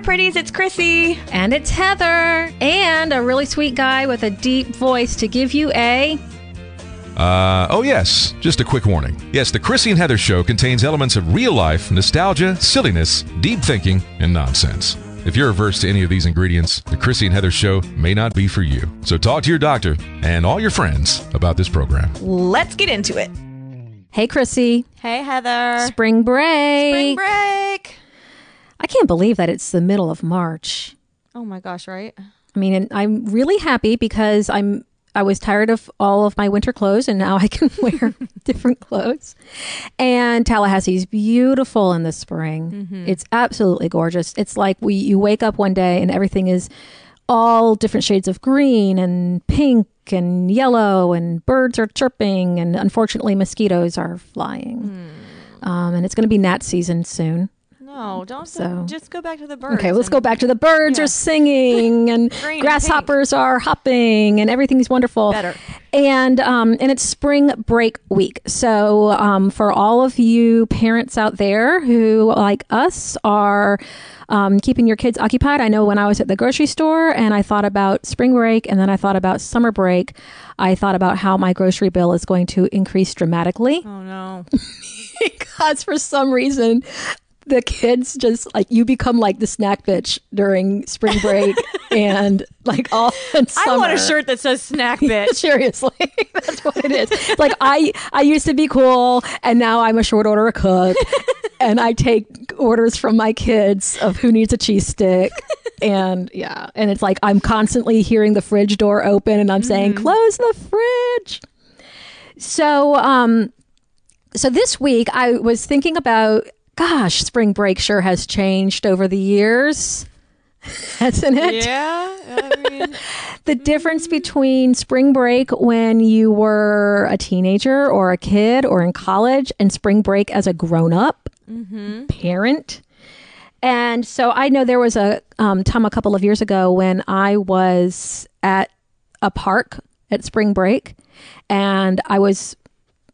there, pretties. It's Chrissy. And it's Heather. And a really sweet guy with a deep voice to give you a. Uh, oh, yes, just a quick warning. Yes, the Chrissy and Heather show contains elements of real life, nostalgia, silliness, deep thinking, and nonsense. If you're averse to any of these ingredients, the Chrissy and Heather show may not be for you. So talk to your doctor and all your friends about this program. Let's get into it. Hey, Chrissy. Hey, Heather. Spring break. Spring break. I can't believe that it's the middle of March. Oh my gosh, right? I mean, and I'm really happy because I'm I was tired of all of my winter clothes and now I can wear different clothes. And Tallahassee's beautiful in the spring. Mm-hmm. It's absolutely gorgeous. It's like we you wake up one day and everything is all different shades of green and pink and yellow and birds are chirping and unfortunately mosquitoes are flying. Hmm. Um, and it's going to be gnat season soon. No, don't. So- just go back to the birds. Okay, let's and- go back to the birds Yeah. are singing and Green and grasshoppers are hopping and everything's wonderful. Better. And um, and it's spring break week. So um, for all of you parents out there who like us are um, keeping your kids occupied, I know when I was at the grocery store and I thought about spring break and then I thought about summer break, I thought about how my grocery bill is going to increase dramatically Oh no. because for some reason the kids just like you become like the snack bitch during spring break and like all summer. I want a shirt that says snack bitch. Seriously, that's what it is. Like I, I used to be cool, and now I'm a short order cook, and I take orders from my kids of who needs a cheese stick, and yeah, and it's like I'm constantly hearing the fridge door open, and I'm saying, "Close the fridge." So, um, so this week I was thinking about, gosh, spring break sure has changed over the years, hasn't it? yeah. I mean, the difference between spring break when you were a teenager or a kid or in college and spring break as a grown up parent. And so I know there was a um, time a couple of years ago when I was at a park at spring break and I was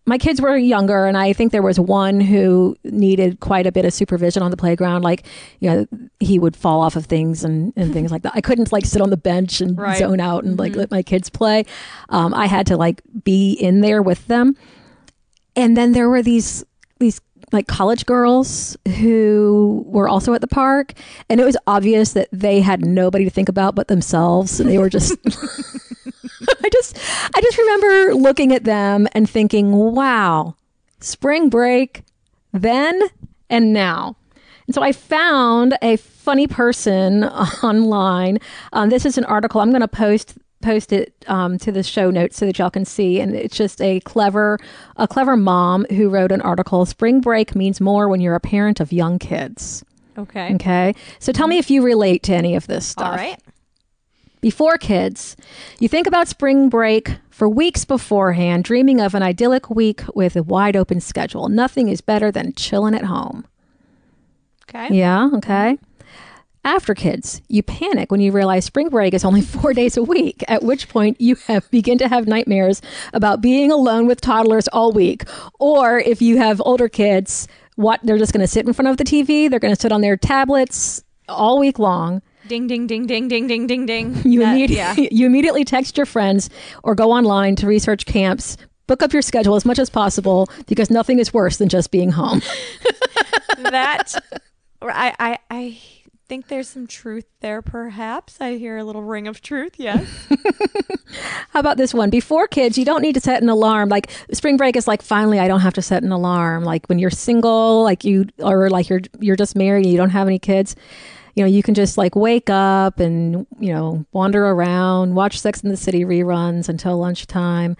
my kids were younger and i think there was one who needed quite a bit of supervision on the playground. Like you know he would fall off of things and, and things like that. I couldn't like sit on the bench and Right. zone out and like let my kids play. Um, i had to like be in there with them. And then there were these these like college girls who were also at the park and it was obvious that they had nobody to think about but themselves and they were just I just I just remember looking at them and thinking, "Wow, spring break then and now." And so I found a funny person online. Um, this is an article I'm going to post post it um, to the show notes so that y'all can see. And it's just a clever a clever mom who wrote an article. Spring break means more when you're a parent of young kids. okay. Okay, so tell me if you relate to any of this stuff All right. before kids, you think about spring break for weeks beforehand, dreaming of an idyllic week with a wide open schedule. Nothing is better than chilling at home. Okay. Yeah, okay. After kids, you panic when you realize spring break is only four days a week, at which point you have begin to have nightmares about being alone with toddlers all week. Or if you have older kids, what they're just going to sit in front of the TV, they're going to sit on their tablets all week long. Ding ding ding ding ding ding ding ding. You, That- immedi- yeah. you immediately text your friends or go online to research camps. Book up your schedule as much as possible because nothing is worse than just being home. that I, I I think there's some truth there perhaps. I hear a little ring of truth, yes. How about this one? Before kids, you don't need to set an alarm. Like spring break is like finally I don't have to set an alarm. Like when you're single, like you or like you're you're just married and you don't have any kids, you know, you can just like wake up and, you know, wander around, watch Sex in the City reruns until lunchtime.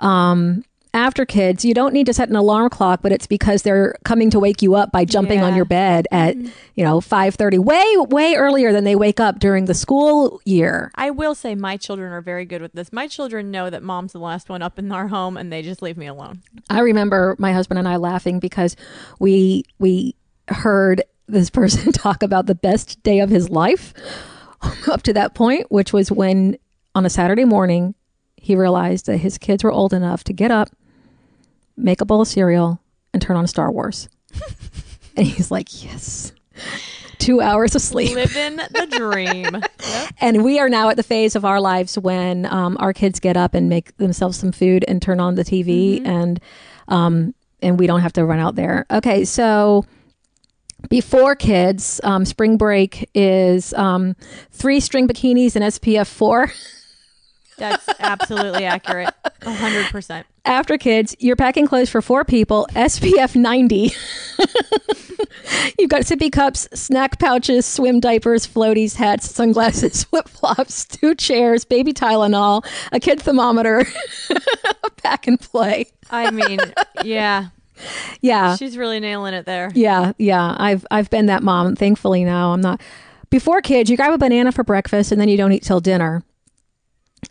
Um after kids, you don't need to set an alarm clock, but it's because they're coming to wake you up by jumping on your bed at, mm-hmm. you know, 5:30, way way earlier than they wake up during the school year. I will say my children are very good with this. My children know that mom's the last one up in our home and they just leave me alone. I remember my husband and I laughing because we we heard this person talk about the best day of his life up to that point, which was when on a Saturday morning he realized that his kids were old enough to get up, make a bowl of cereal, and turn on Star Wars. and he's like, "Yes." two hours of sleep. Living the dream. Yep. And we are now at the phase of our lives when um, our kids get up and make themselves some food and turn on the TV, Mm-hmm. and um, and we don't have to run out there. Okay, so before kids, um, spring break is um, three string bikinis and SPF four. That's absolutely accurate. Hundred percent. After kids, you're packing clothes for four people, SPF 90. You've got sippy cups, snack pouches, swim diapers, floaties, hats, sunglasses, flip flops, two chairs, baby Tylenol, a kid thermometer, pack and play. I mean, yeah, Yeah. she's really nailing it there. Yeah, yeah. I've I've been that mom. Thankfully now I'm not. Before kids, you grab a banana for breakfast and then you don't eat till dinner.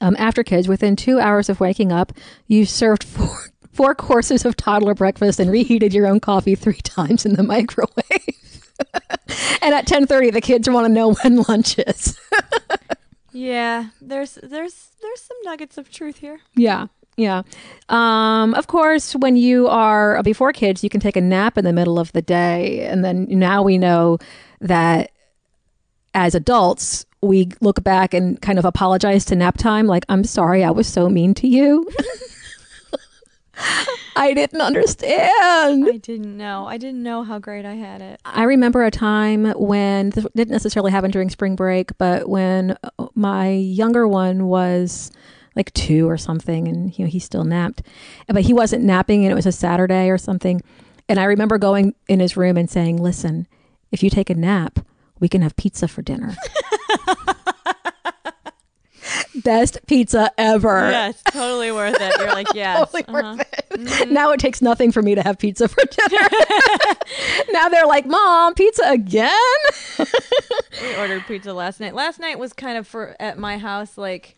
Um, after kids, within two hours of waking up, you served four four courses of toddler breakfast and reheated your own coffee three times in the microwave. and at ten thirty, the kids want to know when lunch is. Yeah, there's there's there's some nuggets of truth here. Yeah. Yeah. Um, of course, when you are before kids, you can take a nap in the middle of the day. And then now we know that as adults, we look back and kind of apologize to nap time. Like, I'm sorry, I was so mean to you. I didn't understand. I didn't know. I didn't know how great I had it. I remember a time when this didn't necessarily happen during spring break, but when uh, my younger one was like two or something, and you know he still napped, but he wasn't napping, and it was a Saturday or something. And I remember going in his room and saying, "Listen, if you take a nap, we can have pizza for dinner." Best pizza ever. Yes, totally worth it. You're like, yes. Totally uh-huh. worth it. Now it takes nothing for me to have pizza for dinner. now they're like, "Mom, pizza again?" We ordered pizza last night. Last night was kind of for at my house like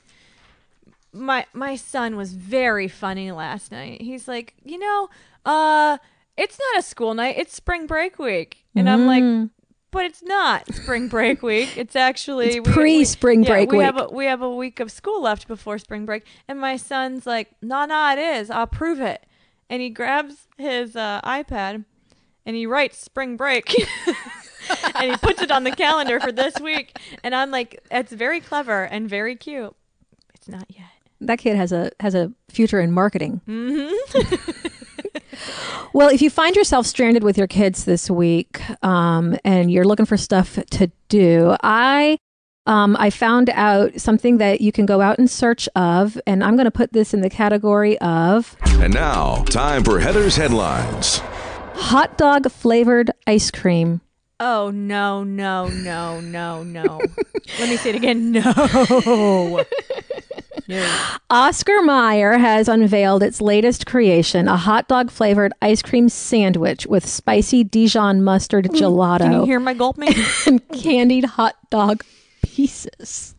my my son was very funny last night. He's like, "You know, uh it's not a school night. It's spring break week." And I'm like, "But it's not spring break week. It's actually It's pre-spring yeah, break we week." Have a, we have a week of school left before spring break." And my son's like, "No, no, it is. I'll prove it." And he grabs his uh, iPad and he writes spring break. and he puts it on the calendar for this week. And I'm like, it's very clever and very cute. It's not yet. that kid has a has a future in marketing. well, if you find yourself stranded with your kids this week, um, and you're looking for stuff to do, I um, I found out something that you can go out in search of, and I'm going to put this in the category of And now, time for Heather's headlines. hot dog flavored ice cream. Oh, no, no, no, no, no. Let me say it again. No. Oscar Mayer has unveiled its latest creation, a hot dog flavored ice cream sandwich with spicy Dijon mustard gelato. Can you hear my gulping? and candied hot dog pieces.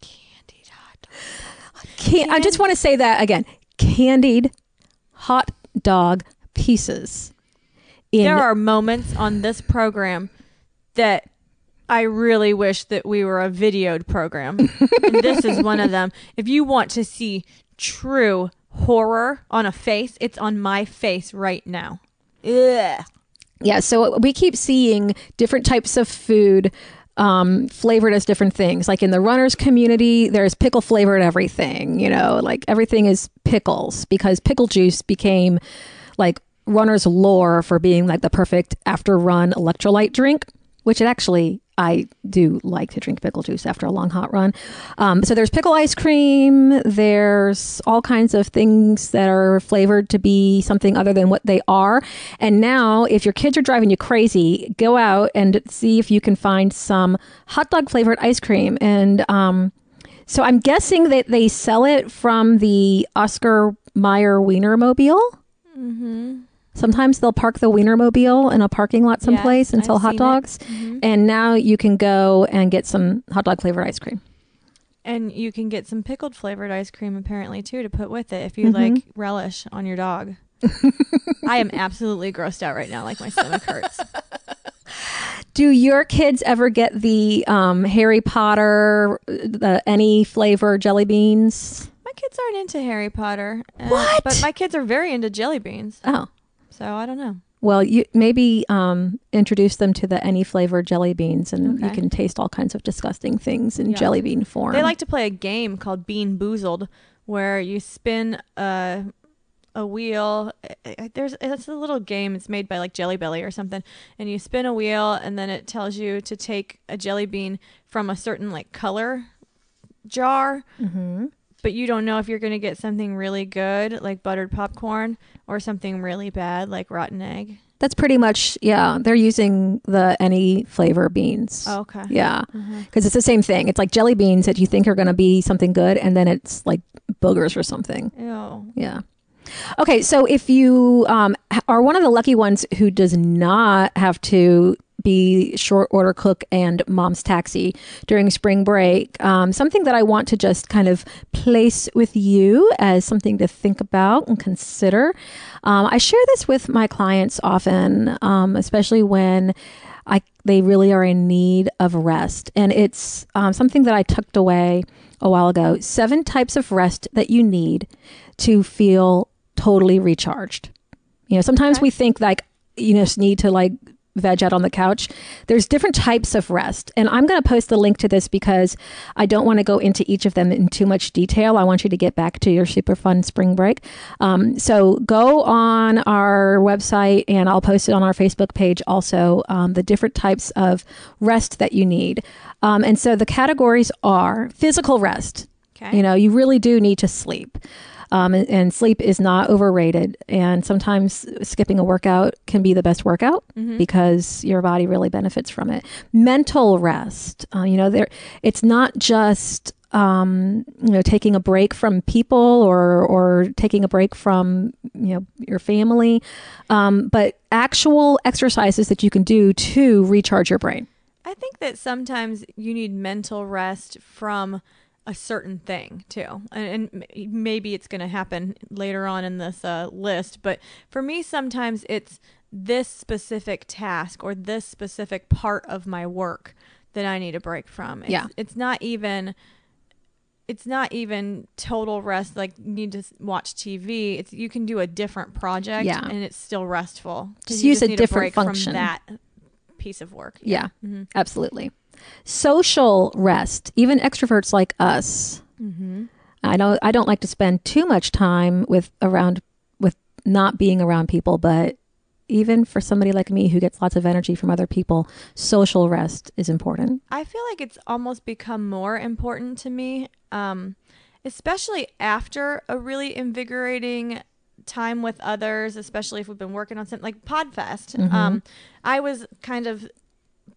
Candied hot dog. Can- I just want to say that again. Candied hot dog pieces. In There are moments on this program that I really wish that we were a videoed program. and this is one of them. If you want to see true horror on a face, it's on my face right now. Ugh. yeah, so we keep seeing different types of food um, flavored as different things. Like in the runners community, there's pickle flavored everything. You know, like everything is pickles because pickle juice became like runners lore for being like the perfect after run electrolyte drink, which it actually I do like to drink pickle juice after a long hot run. Um, so there's pickle ice cream. There's all kinds of things that are flavored to be something other than what they are. And now, if your kids are driving you crazy, go out and see if you can find some hot dog flavored ice cream. And um, so I'm guessing that they sell it from the Oscar Mayer Wienermobile. Sometimes they'll park the Wienermobile in a parking lot someplace and I've sell hot seen it. dogs. And now you can go and get some hot dog flavored ice cream. And you can get some pickled flavored ice cream apparently too to put with it if you like relish on your dog. I am absolutely grossed out right now, like my stomach hurts. Do your kids ever get the um, Harry Potter, the any flavor jelly beans? My kids aren't into Harry Potter. uh, What? But my kids are very into jelly beans. Oh, So I don't know. Well, you maybe um, introduce them to the any flavor jelly beans, and you can taste all kinds of disgusting things in Yeah. jelly bean form. They like to play a game called Bean Boozled, where you spin a a wheel. I- I- There's it's a little game. It's made by like Jelly Belly or something, and you spin a wheel, and then it tells you to take a jelly bean from a certain like color jar, hmm but you don't know if you're going to get something really good like buttered popcorn or something really bad like rotten egg. That's pretty much yeah. They're using the any flavor beans. Oh, okay. Yeah, because it's the same thing. It's like jelly beans that you think are going to be something good, and then it's like boogers or something. Ew. Yeah. Okay, so if you um, are one of the lucky ones who does not have to be short order cook and mom's taxi during spring break, um, something that I want to just kind of place with you as something to think about and consider. Um, I share this with my clients often, um, especially when I they really are in need of rest, and it's um, something that I tucked away a while ago. Seven types of rest that you need to feel totally recharged. You know, sometimes Okay. we think like you just need to like veg out on the couch. There's different types of rest. And I'm going to post the link to this because I don't want to go into each of them in too much detail. I want you to get back to your super fun spring break. Um, so go on our website and I'll post it on our Facebook page also um, the different types of rest that you need. Um, and so the categories are physical rest. Okay. You know, you really do need to sleep. Um, and, and sleep is not overrated. And sometimes skipping a workout can be the best workout Mhm. because your body really benefits from it. Mental rest, uh, you know, there it's not just um, you know taking a break from people or or taking a break from you know your family, um, but actual exercises that you can do to recharge your brain. I think that sometimes you need mental rest from a certain thing too, and, and maybe it's going to happen later on in this uh, list. But for me, sometimes it's this specific task or this specific part of my work that I need a break from. It's, Yeah. it's not even. It's not even total rest. Like you need to watch TV. It's you can do a different project, Yeah. and it's still restful Just use a need different from function. that piece of work. Yeah, hmm absolutely. Social rest, even extroverts like us. hmm I don't I don't like to spend too much time with around with not being around people, but even for somebody like me who gets lots of energy from other people, social rest is important. I feel like it's almost become more important to me, um, especially after a really invigorating time with others, especially if we've been working on something like Podfest. Mhm. Um, I was kind of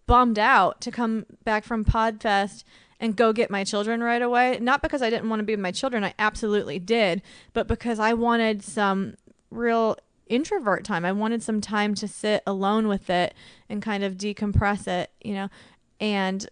bummed out to come back from Podfest and go get my children right away. Not because I didn't want to be with my children, I absolutely did, but because I wanted some real introvert time. I wanted some time to sit alone with it and kind of decompress it, you know. And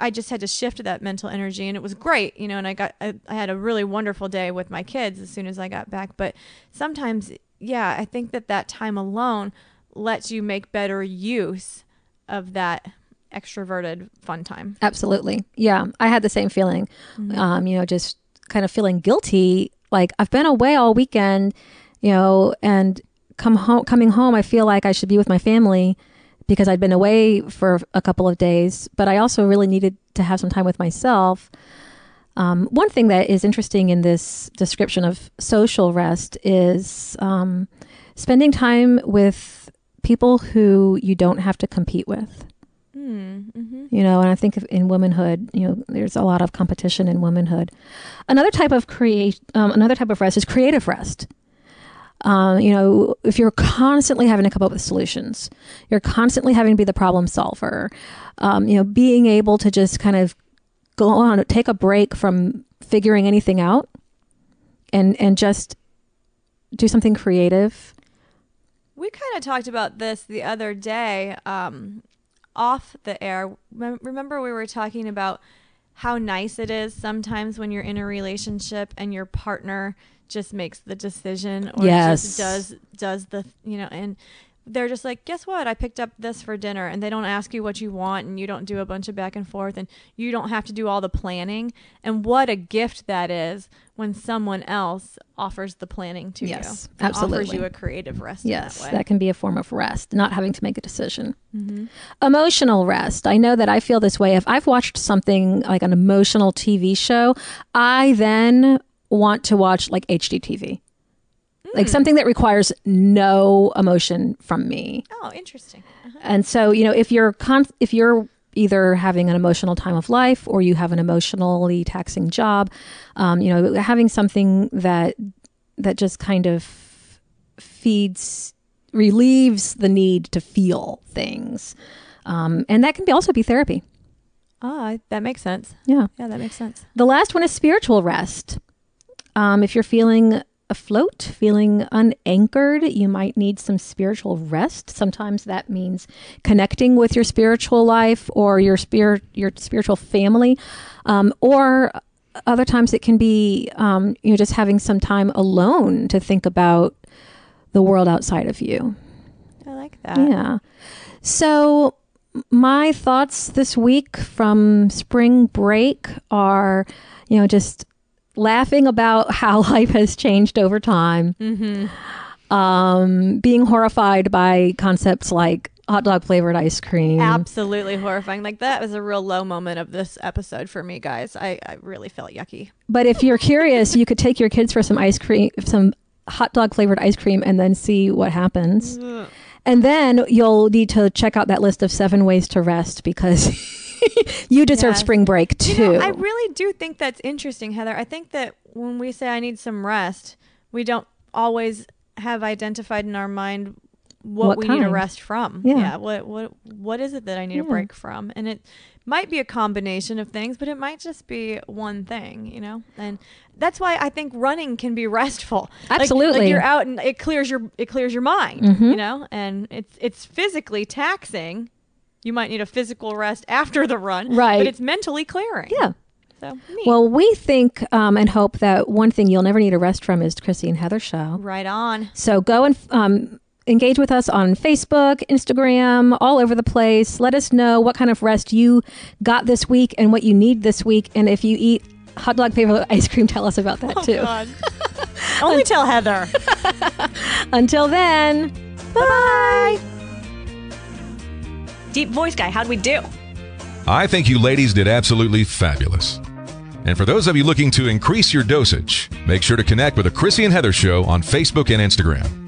I just had to shift that mental energy and it was great, you know, and I got I, I had a really wonderful day with my kids as soon as I got back, but sometimes yeah, I think that that time alone lets you make better use of that extroverted fun time. Absolutely. Yeah, I had the same feeling. Um, you know, just kind of feeling guilty like I've been away all weekend, you know, and come home coming home I feel like I should be with my family because I'd been away for a couple of days, but I also really needed to have some time with myself. Um, one thing that is interesting in this description of social rest is um, spending time with people who you don't have to compete with. Mm, hmm you know and i think in womanhood you know there's a lot of competition in womanhood. Another type of create um, another type of rest is creative rest. Um, you know if you're constantly having to come up with solutions you're constantly having to be the problem solver um, you know being able to just kind of go on take a break from figuring anything out and and just do something creative We kind of talked about this the other day um, off the air. Rem- Remember, we were talking about how nice it is sometimes when you're in a relationship and your partner just makes the decision or Yes. just does does the you know and they're just like, guess what? I picked up this for dinner, and they don't ask you what you want, and you don't do a bunch of back and forth, and you don't have to do all the planning. And what a gift that is when someone else offers the planning to Yes, you. and Offers you a creative rest. Yes, that, way. that can be a form of rest, not having to make a decision. Mm-hmm. Emotional rest. I know that I feel this way. If I've watched something like an emotional TV show, I then want to watch like HGTV. Like something that requires no emotion from me. oh, interesting. Uh-huh. And so, you know, if you're con- if you're either having an emotional time of life or you have an emotionally taxing job, um, you know, having something that that just kind of feeds relieves the need to feel things, um, and that can be also be therapy. Oh, that makes sense. Yeah. Yeah, that makes sense. The last one is spiritual rest. Um, if you're feeling afloat, feeling unanchored, you might need some spiritual rest. Sometimes that means connecting with your spiritual life or your spirit, your spiritual family, um, or other times it can be um, you know just having some time alone to think about the world outside of you. I like that. Yeah. So my thoughts this week from spring break are, you know, just laughing about how life has changed over time. Mm-hmm. Um, being horrified by concepts like hot dog flavored ice cream. Absolutely horrifying. Like that was a real low moment of this episode for me, guys. I, I really felt yucky. But if you're curious, you could take your kids for some ice cream, some hot dog flavored ice cream, and then see what happens. And then you'll need to check out that list of seven ways to rest because you deserve spring break too. You know, I really do think that's interesting, Heather. I think that when we say I need some rest, we don't always have identified in our mind what, What we need a rest from. Yeah. What what what is it that I need Yeah. a break from? And it might be a combination of things, but it might just be one thing, you know? And that's why I think running can be restful. Like- Like, Absolutely. you're out and it clears your it clears your mind, Mhm. you know? And it's it's physically taxing. You might need a physical rest after the run, Right. But it's mentally clearing. yeah. So. Well, we think um, and hope that one thing you'll never need a rest from is Chrissy and Heather show. right on. So go and um, engage with us on Facebook, Instagram, all over the place. Let us know what kind of rest you got this week and what you need this week. And if you eat hot dog flavored ice cream, tell us about that too. Oh, God. Only tell Heather. Until then, bye. Deep voice guy, how'd we do? I think you ladies did absolutely fabulous. And for those of you looking to increase your dosage, make sure to connect with the Chrissy and Heather Show on Facebook and Instagram.